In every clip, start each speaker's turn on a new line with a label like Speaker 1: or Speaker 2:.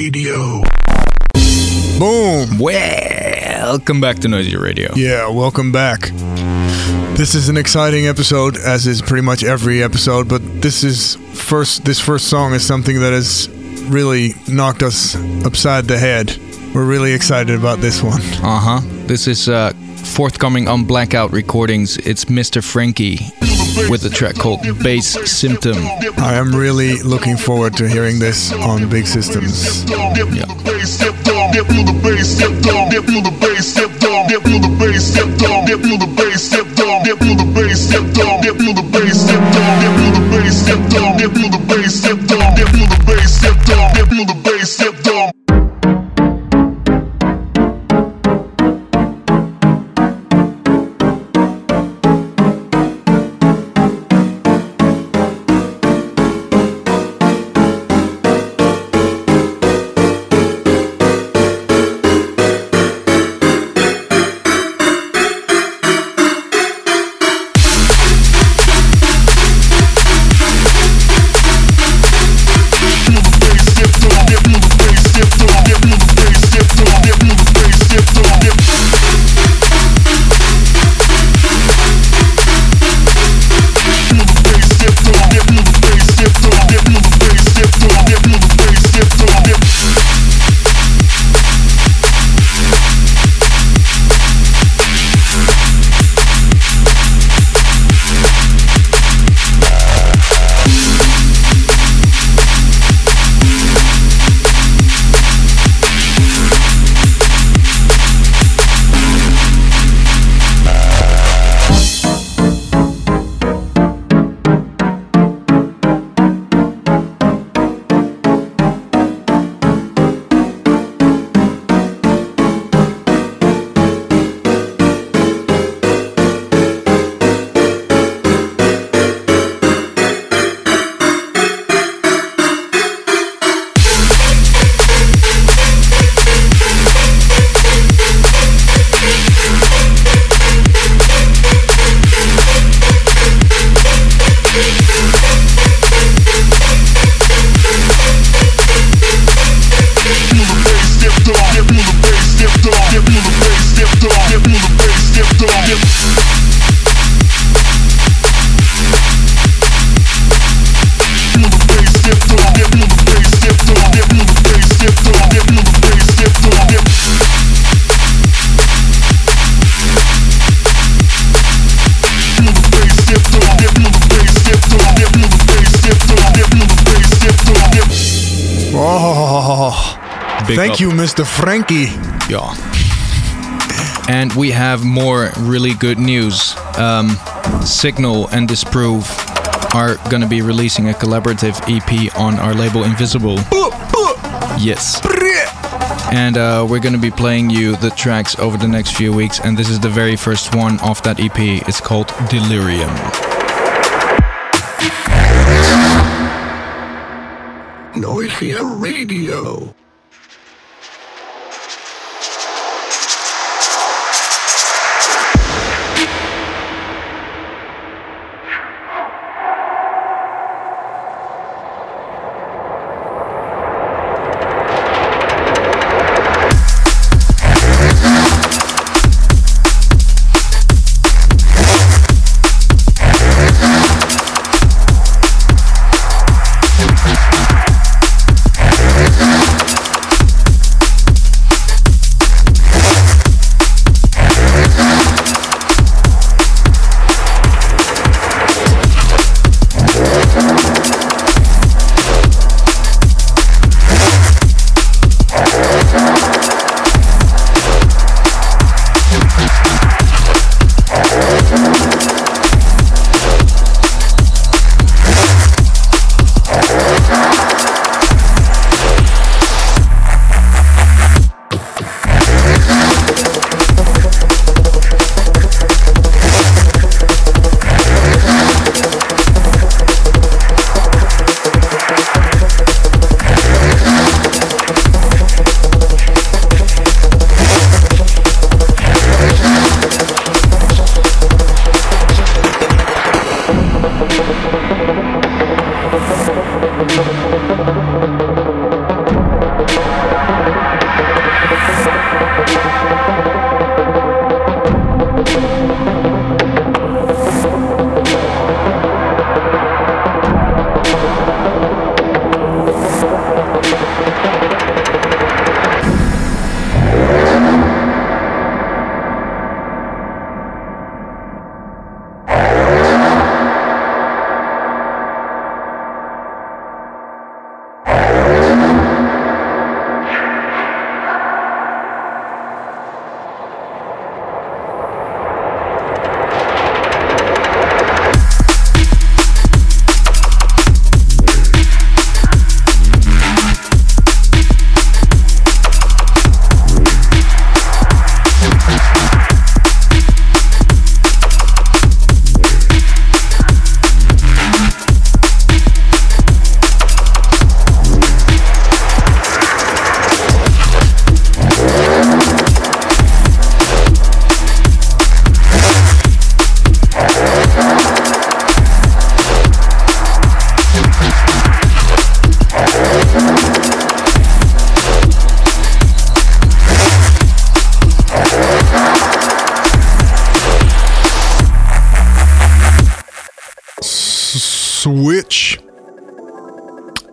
Speaker 1: Radio.
Speaker 2: Boom.
Speaker 3: Welcome back to Noisia Radio.
Speaker 2: Yeah, welcome back. This is an exciting episode, as is pretty much every episode. But this is first. This first song is something that has really knocked us upside the head. We're really excited about this one.
Speaker 3: Uh huh. This is uh, forthcoming on Blackout Recordings. It's Mr. Frankie with a track called Bass Symptom.
Speaker 2: I am really looking forward to hearing this on Big Systems. Oh,
Speaker 3: Big
Speaker 2: thank
Speaker 3: up.
Speaker 2: you, Mr. Frankie.
Speaker 3: Yeah. And we have more really good news. Um, Signal and Disprove are going to be releasing a collaborative EP on our label Invisible. Yes. And uh, we're going to be playing you the tracks over the next few weeks. And this is the very first one off that EP. It's called Delirium.
Speaker 4: Noisia Radio.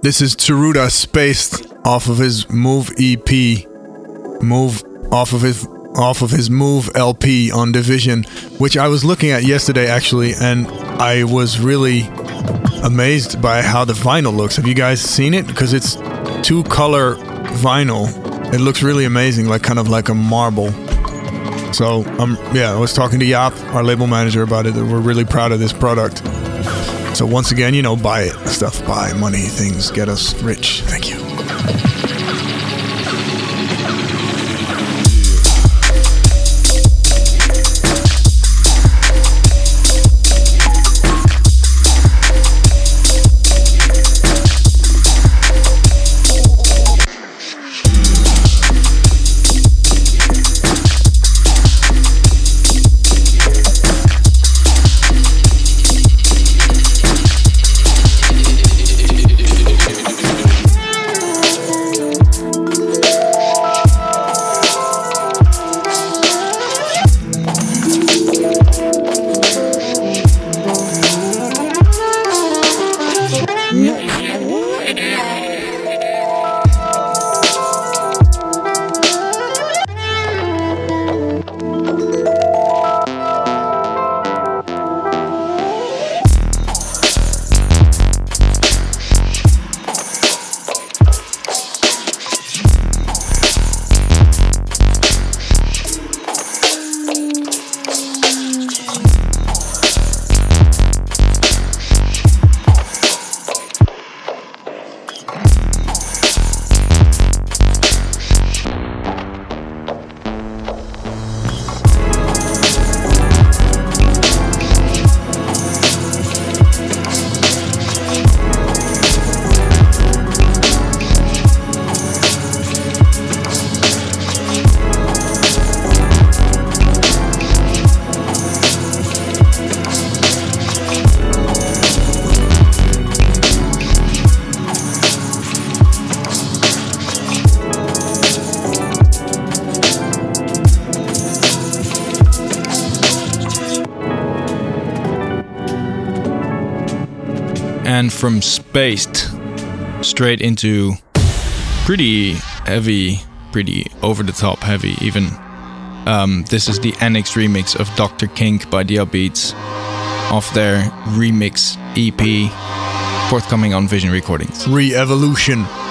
Speaker 2: This is Tsuruda spaced off of his Move EP. Move off of his off of his Move LP on Division, which I was looking at yesterday actually, and I was really amazed by how the vinyl looks. Have you guys seen it? Because it's two color vinyl. It looks really amazing, like kind of like a marble. So um yeah, I was talking to Yap, our label manager, about it. We're really proud of this product. So once again, you know, buy it. Stuff, buy money, things get us rich. Thank you.
Speaker 3: From spaced straight into pretty heavy, pretty over the top heavy even. Um, this is the Annex remix of Dr. Kink by DL Beats off their remix EP, forthcoming on Vision Recordings.
Speaker 2: Re-evolution.
Speaker 5: Psycho,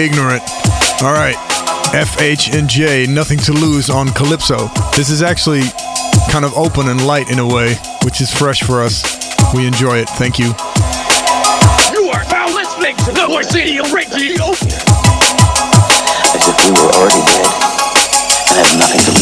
Speaker 2: ignorant. All right, FH and J, Nothing to Lose on Calypso. This is actually kind of open and light in a way, which is fresh for us. We enjoy it. Thank you.
Speaker 5: You are now listening to the Radio Radio.
Speaker 6: As if we were already dead and had nothing to lose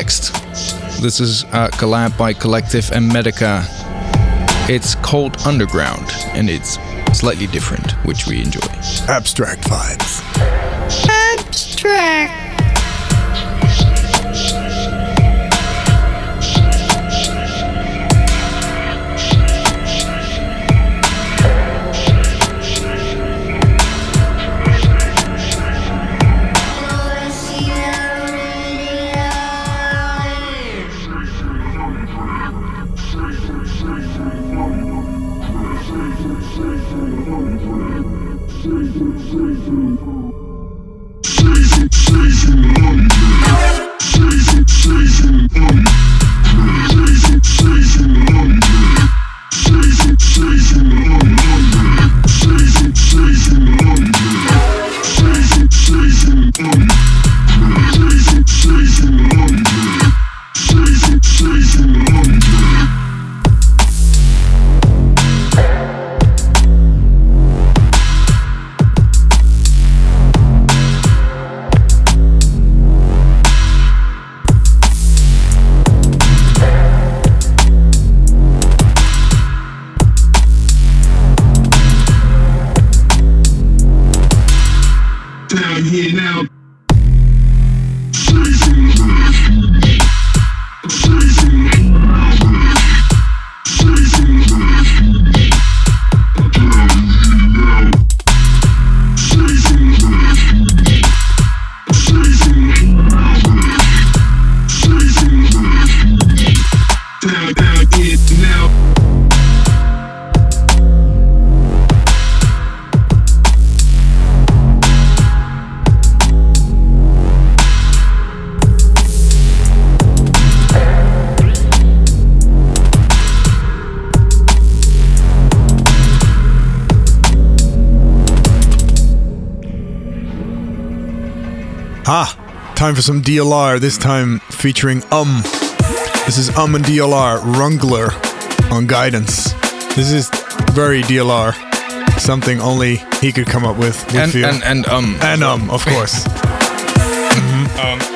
Speaker 3: next, this is a collab by Collective and Medica. It's called Underground, and it's slightly different, which we enjoy.
Speaker 2: Abstract vibes. For some DLR, this time featuring Um. This is Um and DLR, Rungler on Guidance. This is very DLR. Something only he could come up with.
Speaker 3: And, and, and, um.
Speaker 2: And Um, of course.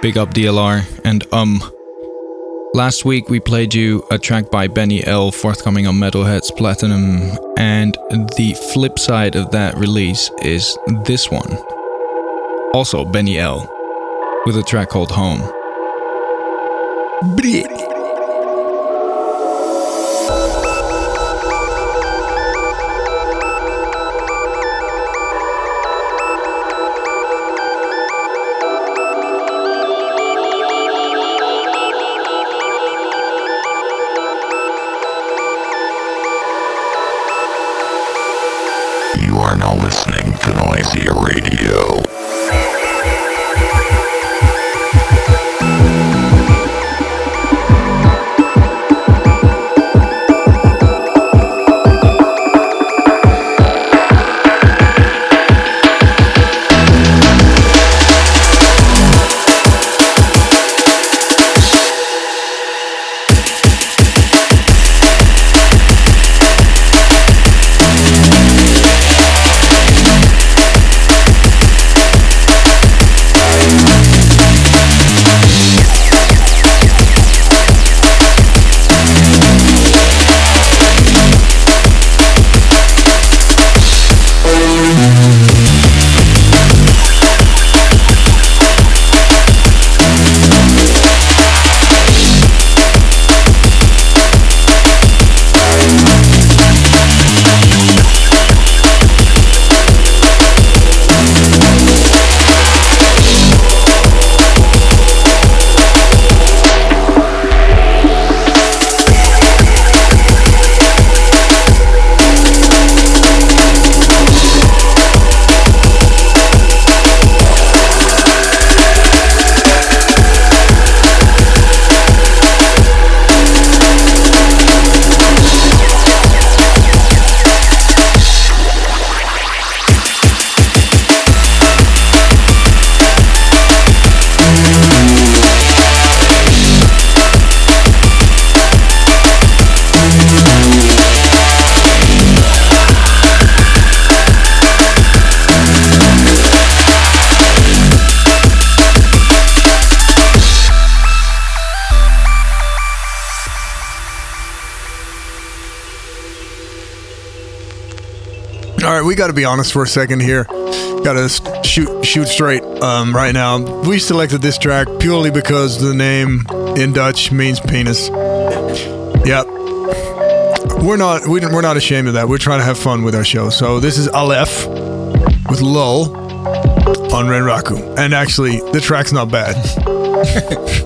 Speaker 3: Big Up DLR, and Um. Last week we played you a track by Benny L, forthcoming on Metalheadz Platinum, and the flip side of that release is this one. Also Benny L, with a track called Home.
Speaker 7: You Radio.
Speaker 2: Got to be honest for a second here. Got to shoot shoot straight um, right now. We selected this track purely because the name in Dutch means penis. Yep. We're not we, we're not ashamed of that. We're trying to have fun with our show. So this is Aleph with Lol on Renraku. And actually, the track's not bad.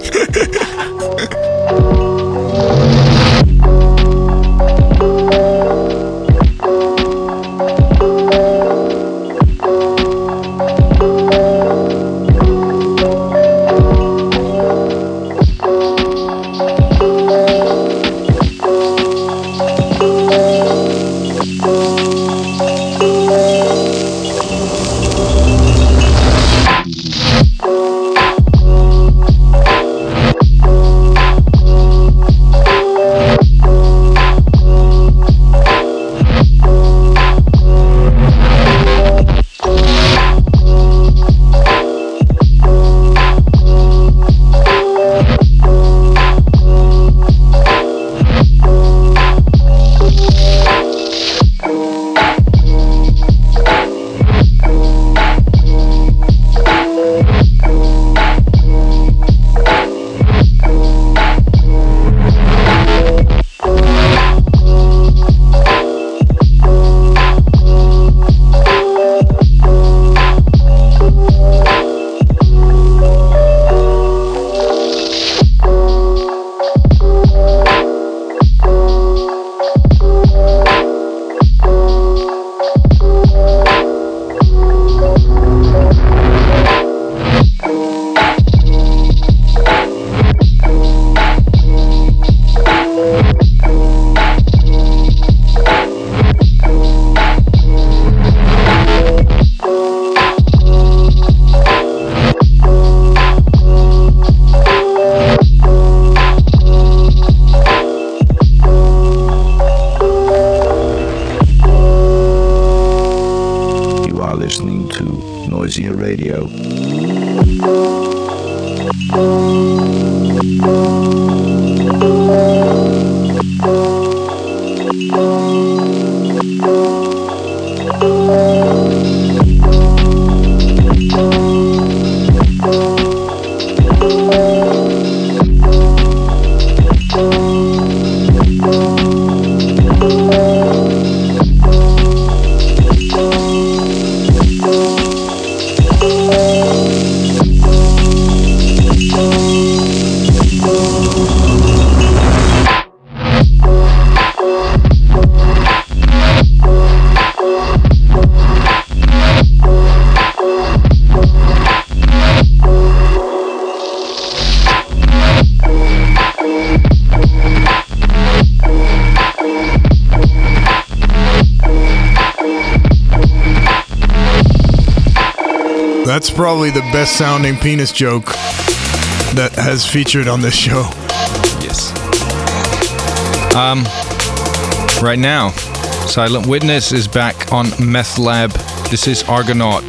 Speaker 2: That's probably the best sounding penis joke that has featured on this show.
Speaker 3: Yes. Um, right now, Silent Witness is back on Meth Lab. This is Argonaut.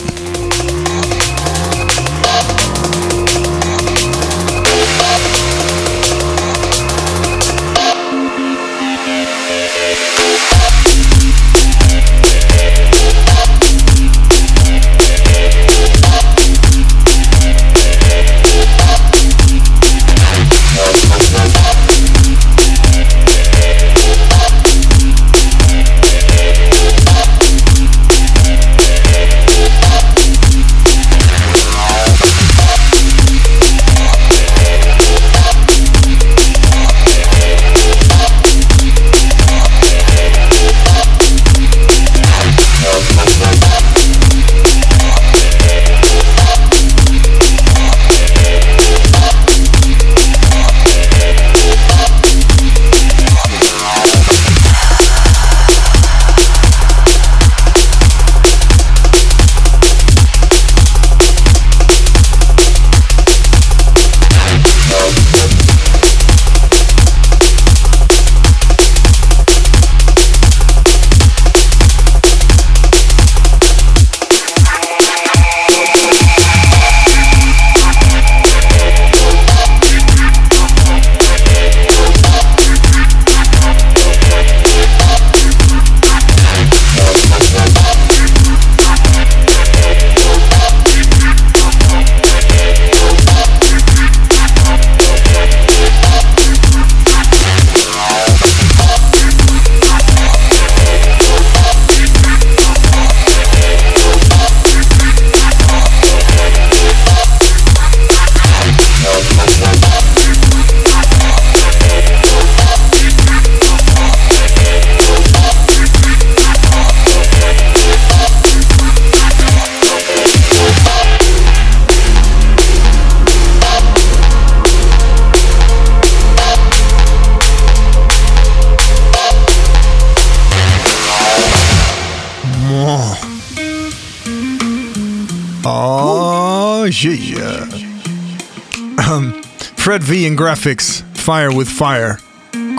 Speaker 2: Fred V in Grafix, fire with fire.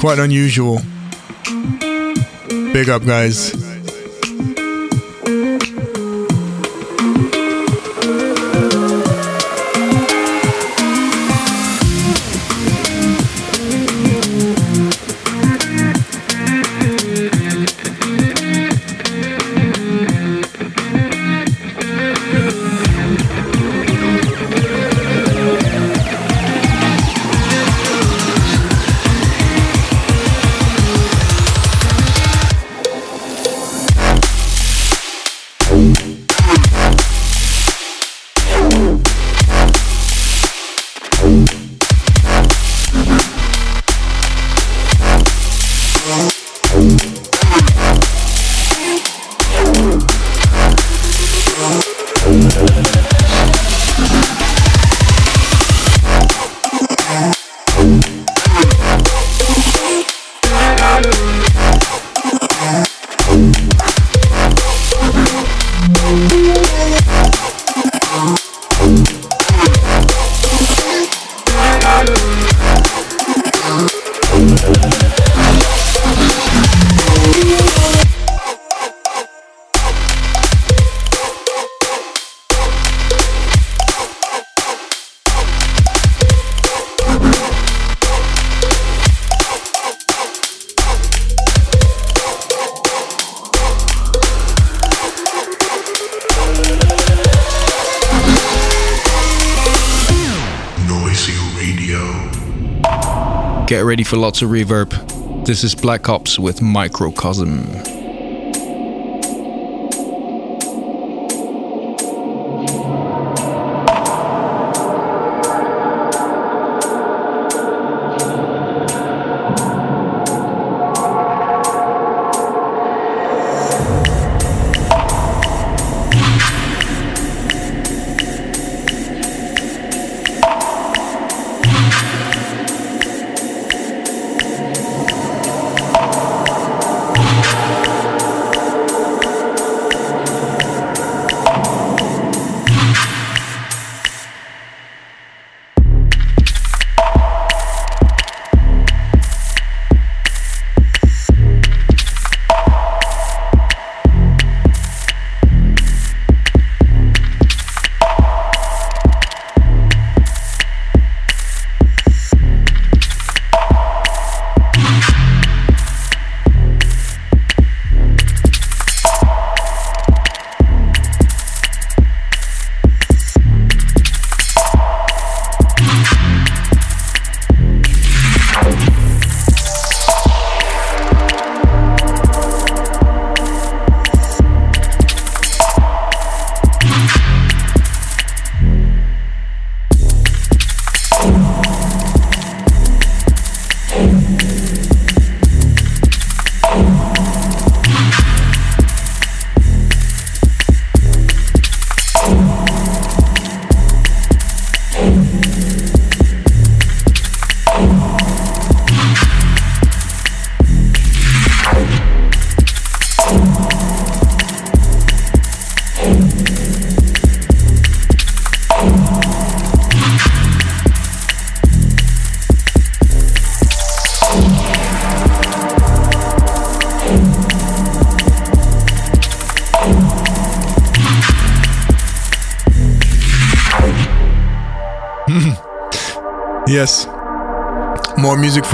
Speaker 2: Quite unusual. Big up, guys.
Speaker 3: Ready for lots of reverb. This is Black Ops with Microcosm.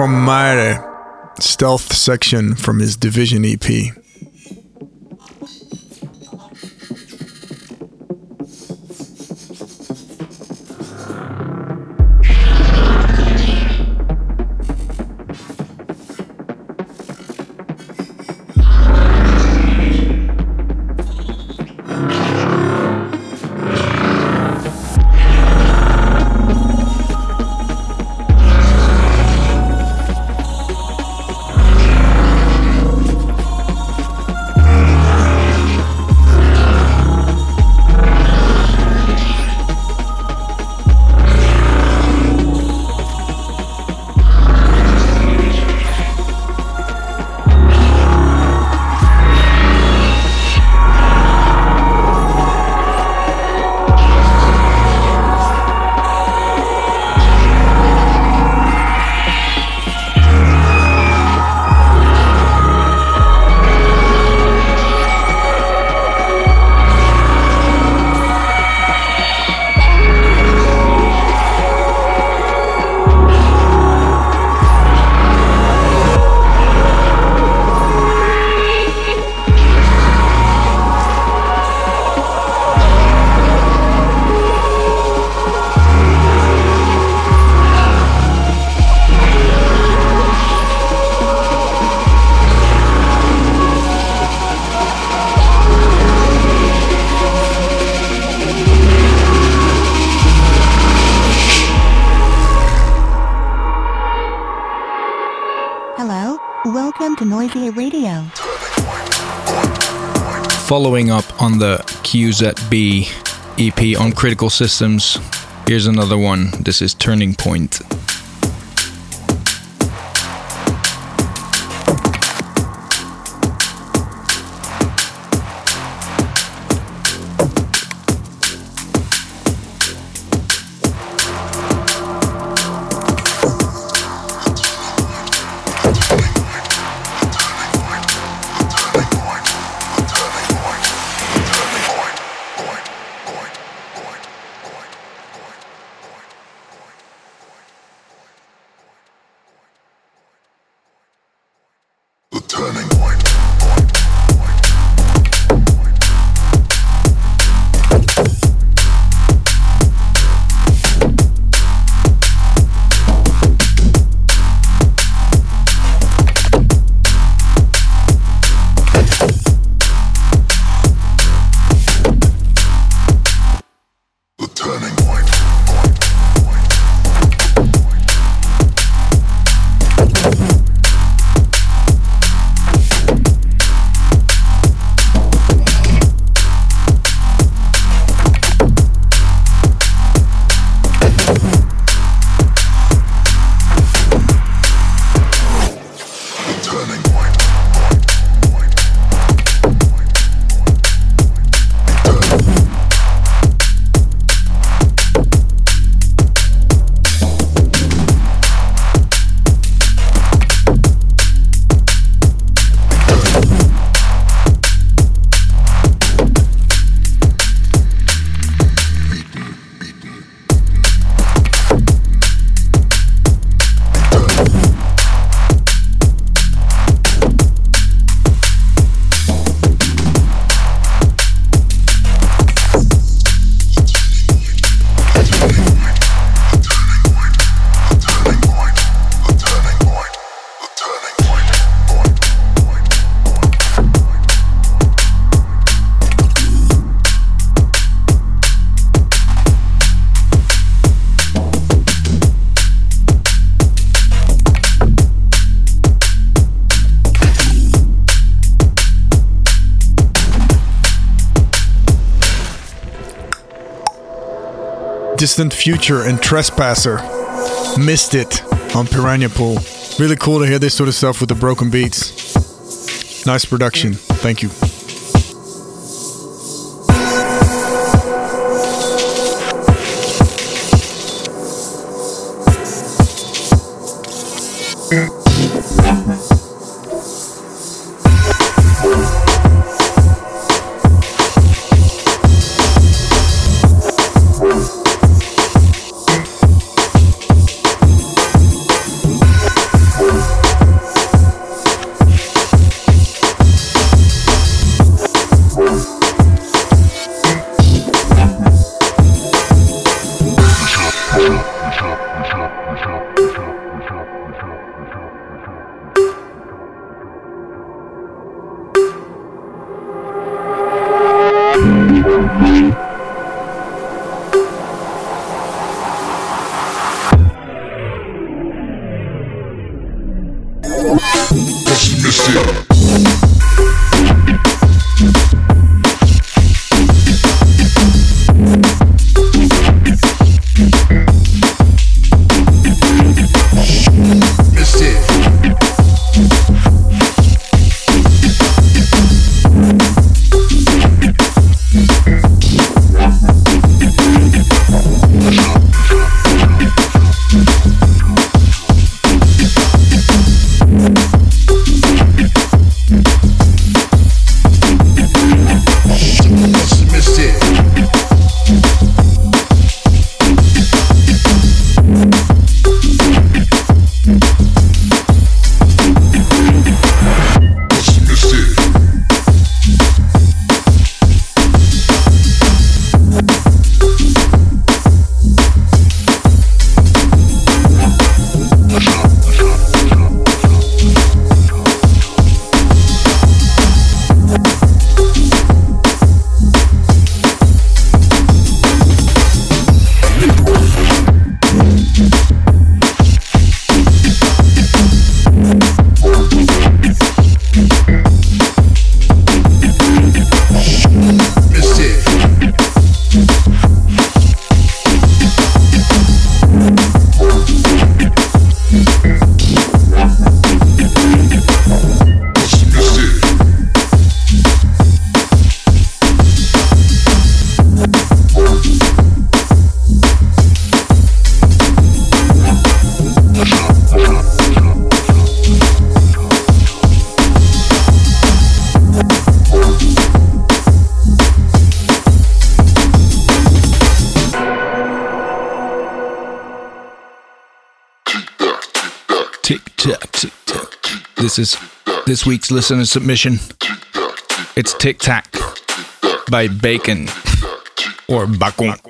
Speaker 2: From Mare, stealth section from his Division EP.
Speaker 3: QZB EP on Critical Systems, here's another one. This is Turning Point.
Speaker 2: Distant Future and Trespasser. Missed it on Piranha Pool. Really cool to hear this sort of stuff with the broken beats. Nice production. Thank you. This week's listener submission. It's Tic Tac by Bacon or Bacon.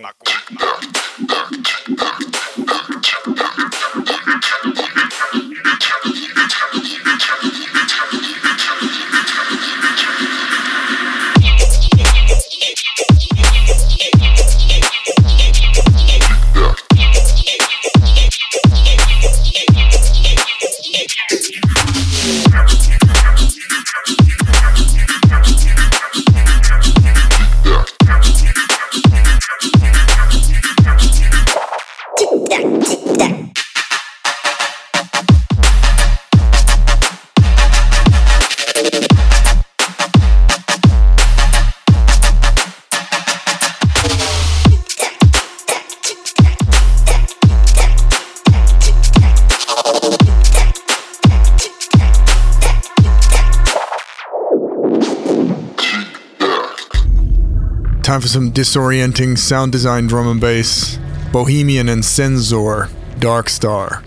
Speaker 2: Time for some disorienting sound design drum and bass. Bohemian and Sensor, Dark Star.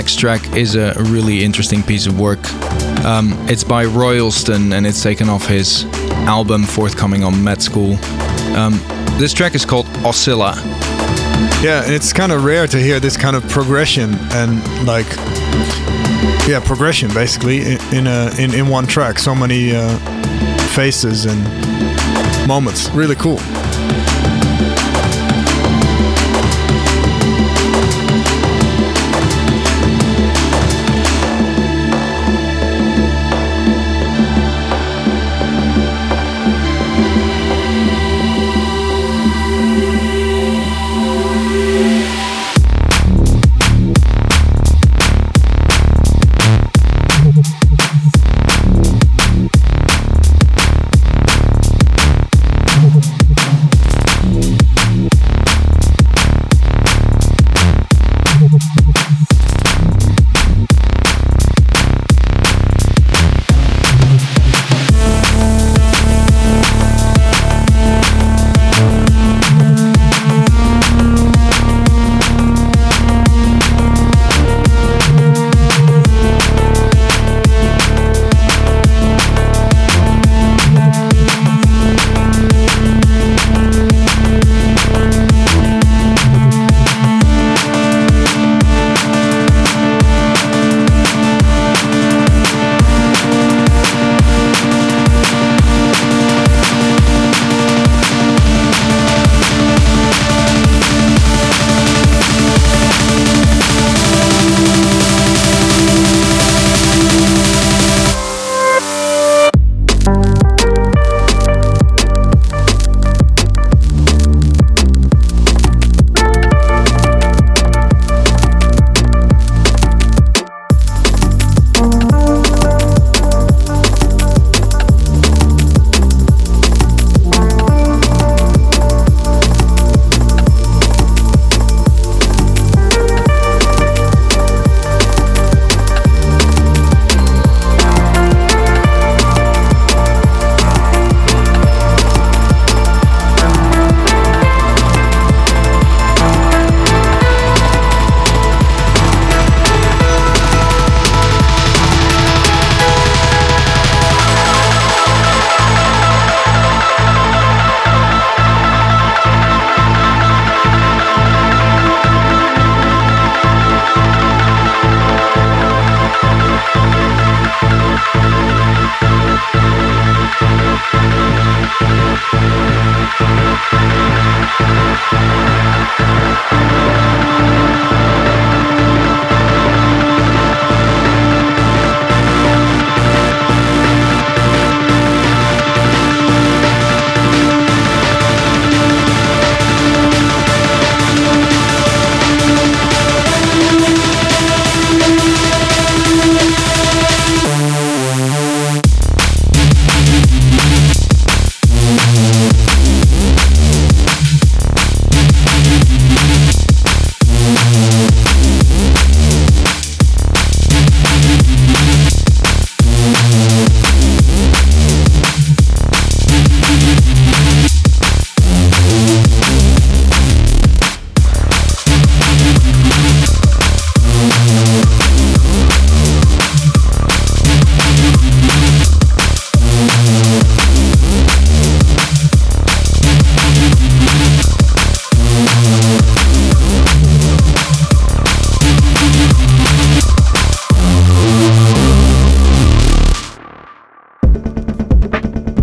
Speaker 3: Next track is a really interesting piece of work. Um, it's by Royalston and it's taken off his album forthcoming on Med School. Um, this track is called Oscilla.
Speaker 2: Yeah, it's kind of rare to hear this kind of progression and like yeah, progression basically in a, in, in one track. So many uh, faces and moments. Really cool.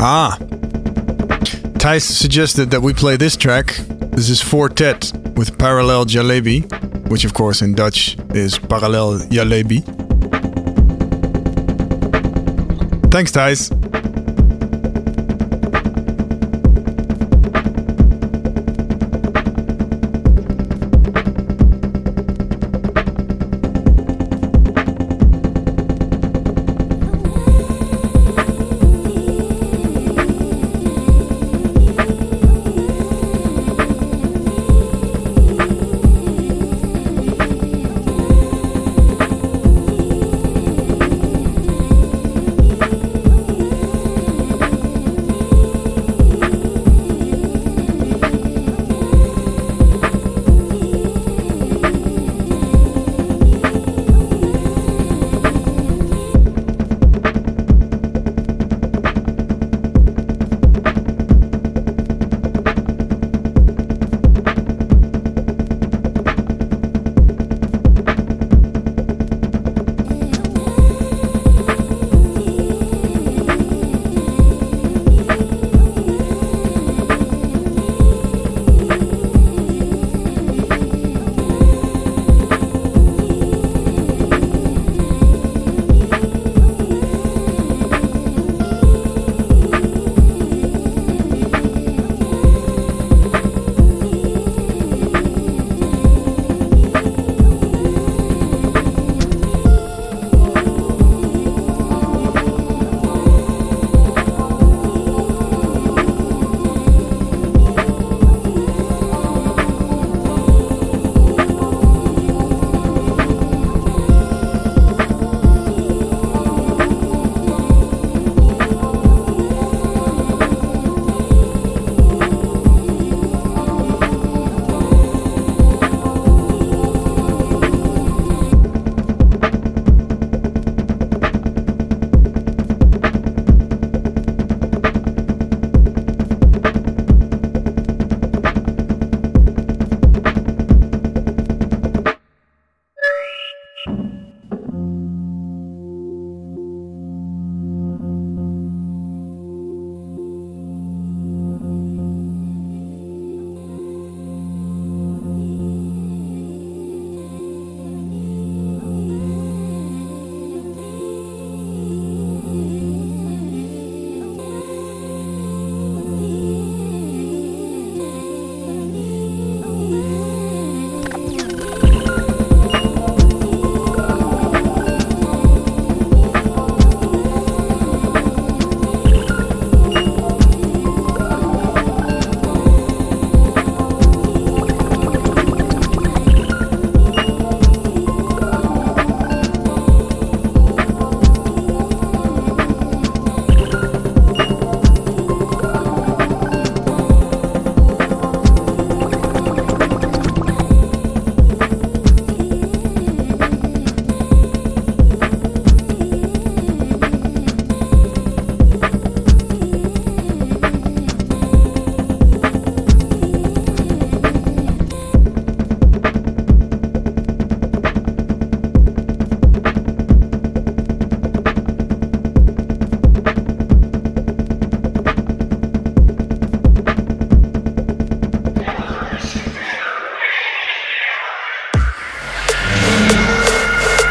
Speaker 2: Ah. Thijs suggested that we play this track. This is Fortet with Parallel Jalebi, which of course in Dutch is Parallel Jalebi. Thanks, Thijs.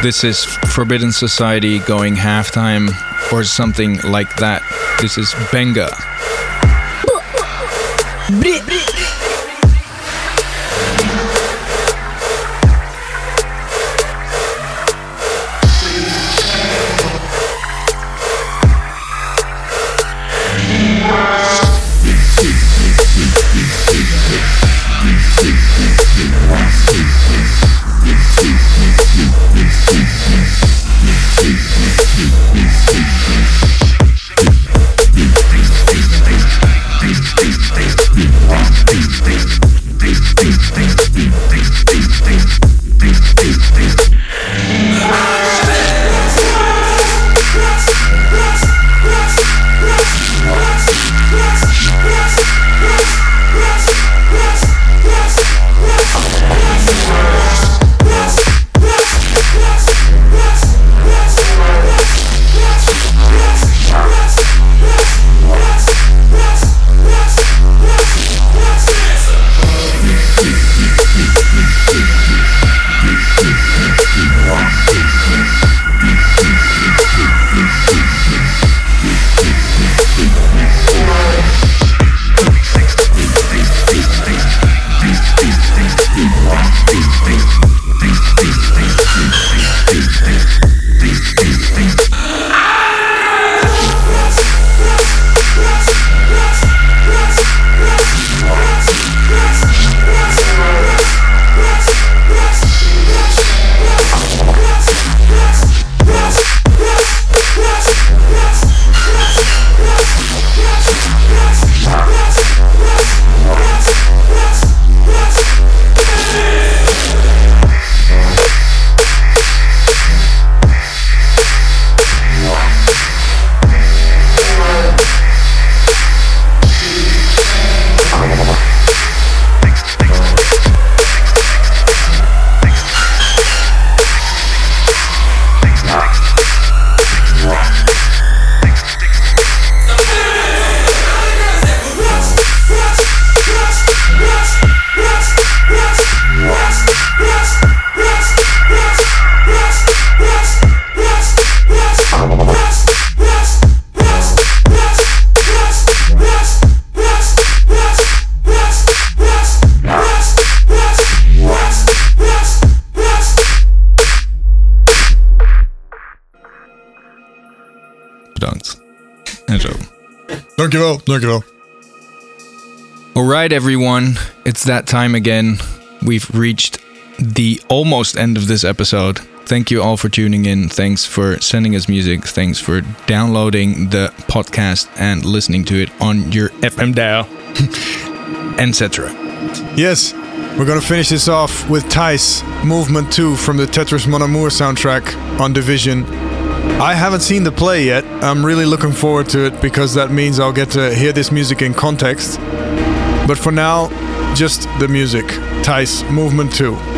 Speaker 3: This is Forbidden Society going halftime or something like that. This is Benga. It's that time again. We've reached the almost end of this episode. Thank you all for tuning in. Thanks for sending us music. Thanks for downloading the podcast and listening to it on your FM dial, etc.
Speaker 2: Yes, we're gonna finish this off with Tice Movement 2 from the Tetris Mon Amour soundtrack on Division. I haven't seen the play yet. I'm really looking forward to it because that means I'll get to hear this music in context. But for now, just the music. Tice Movement 2.